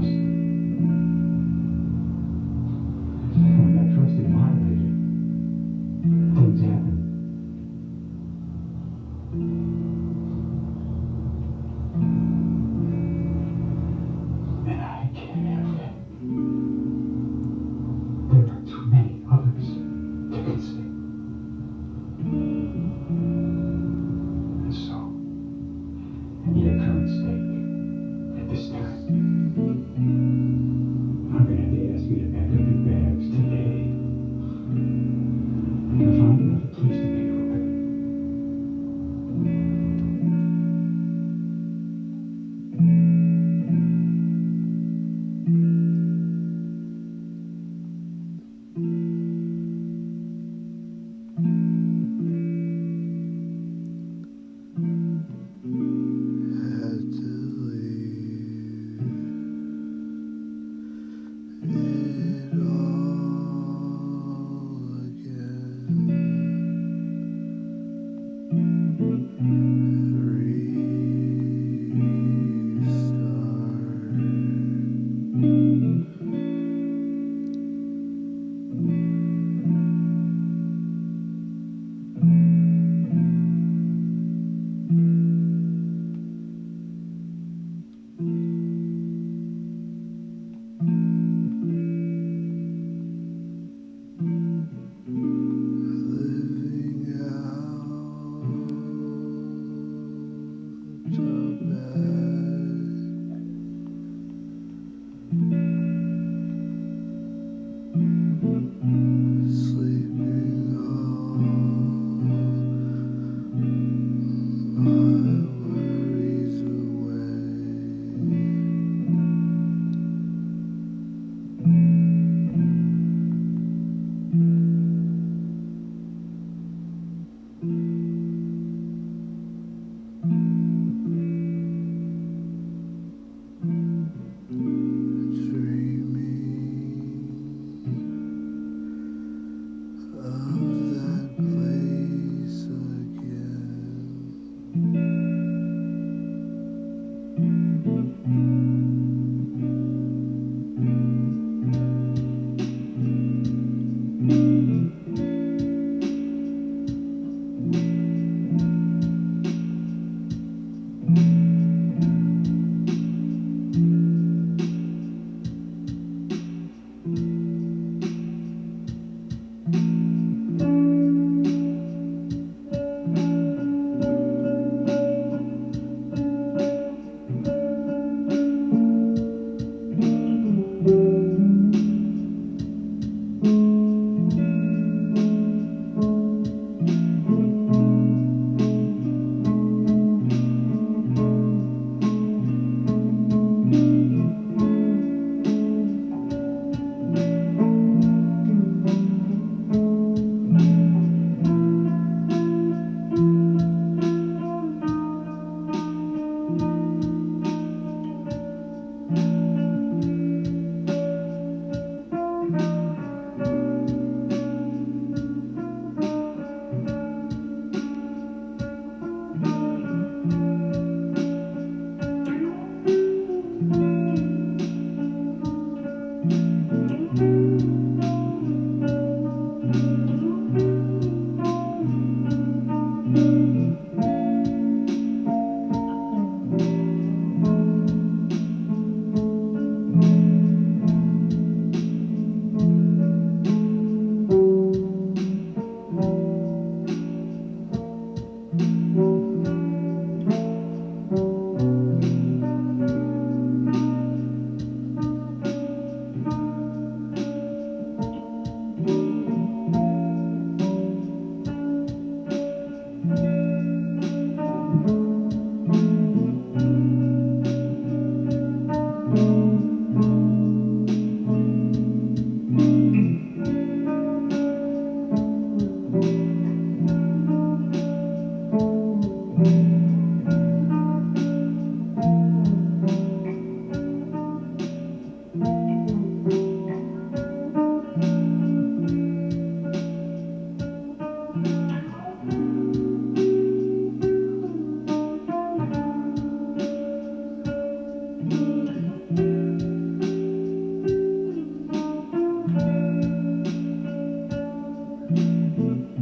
house.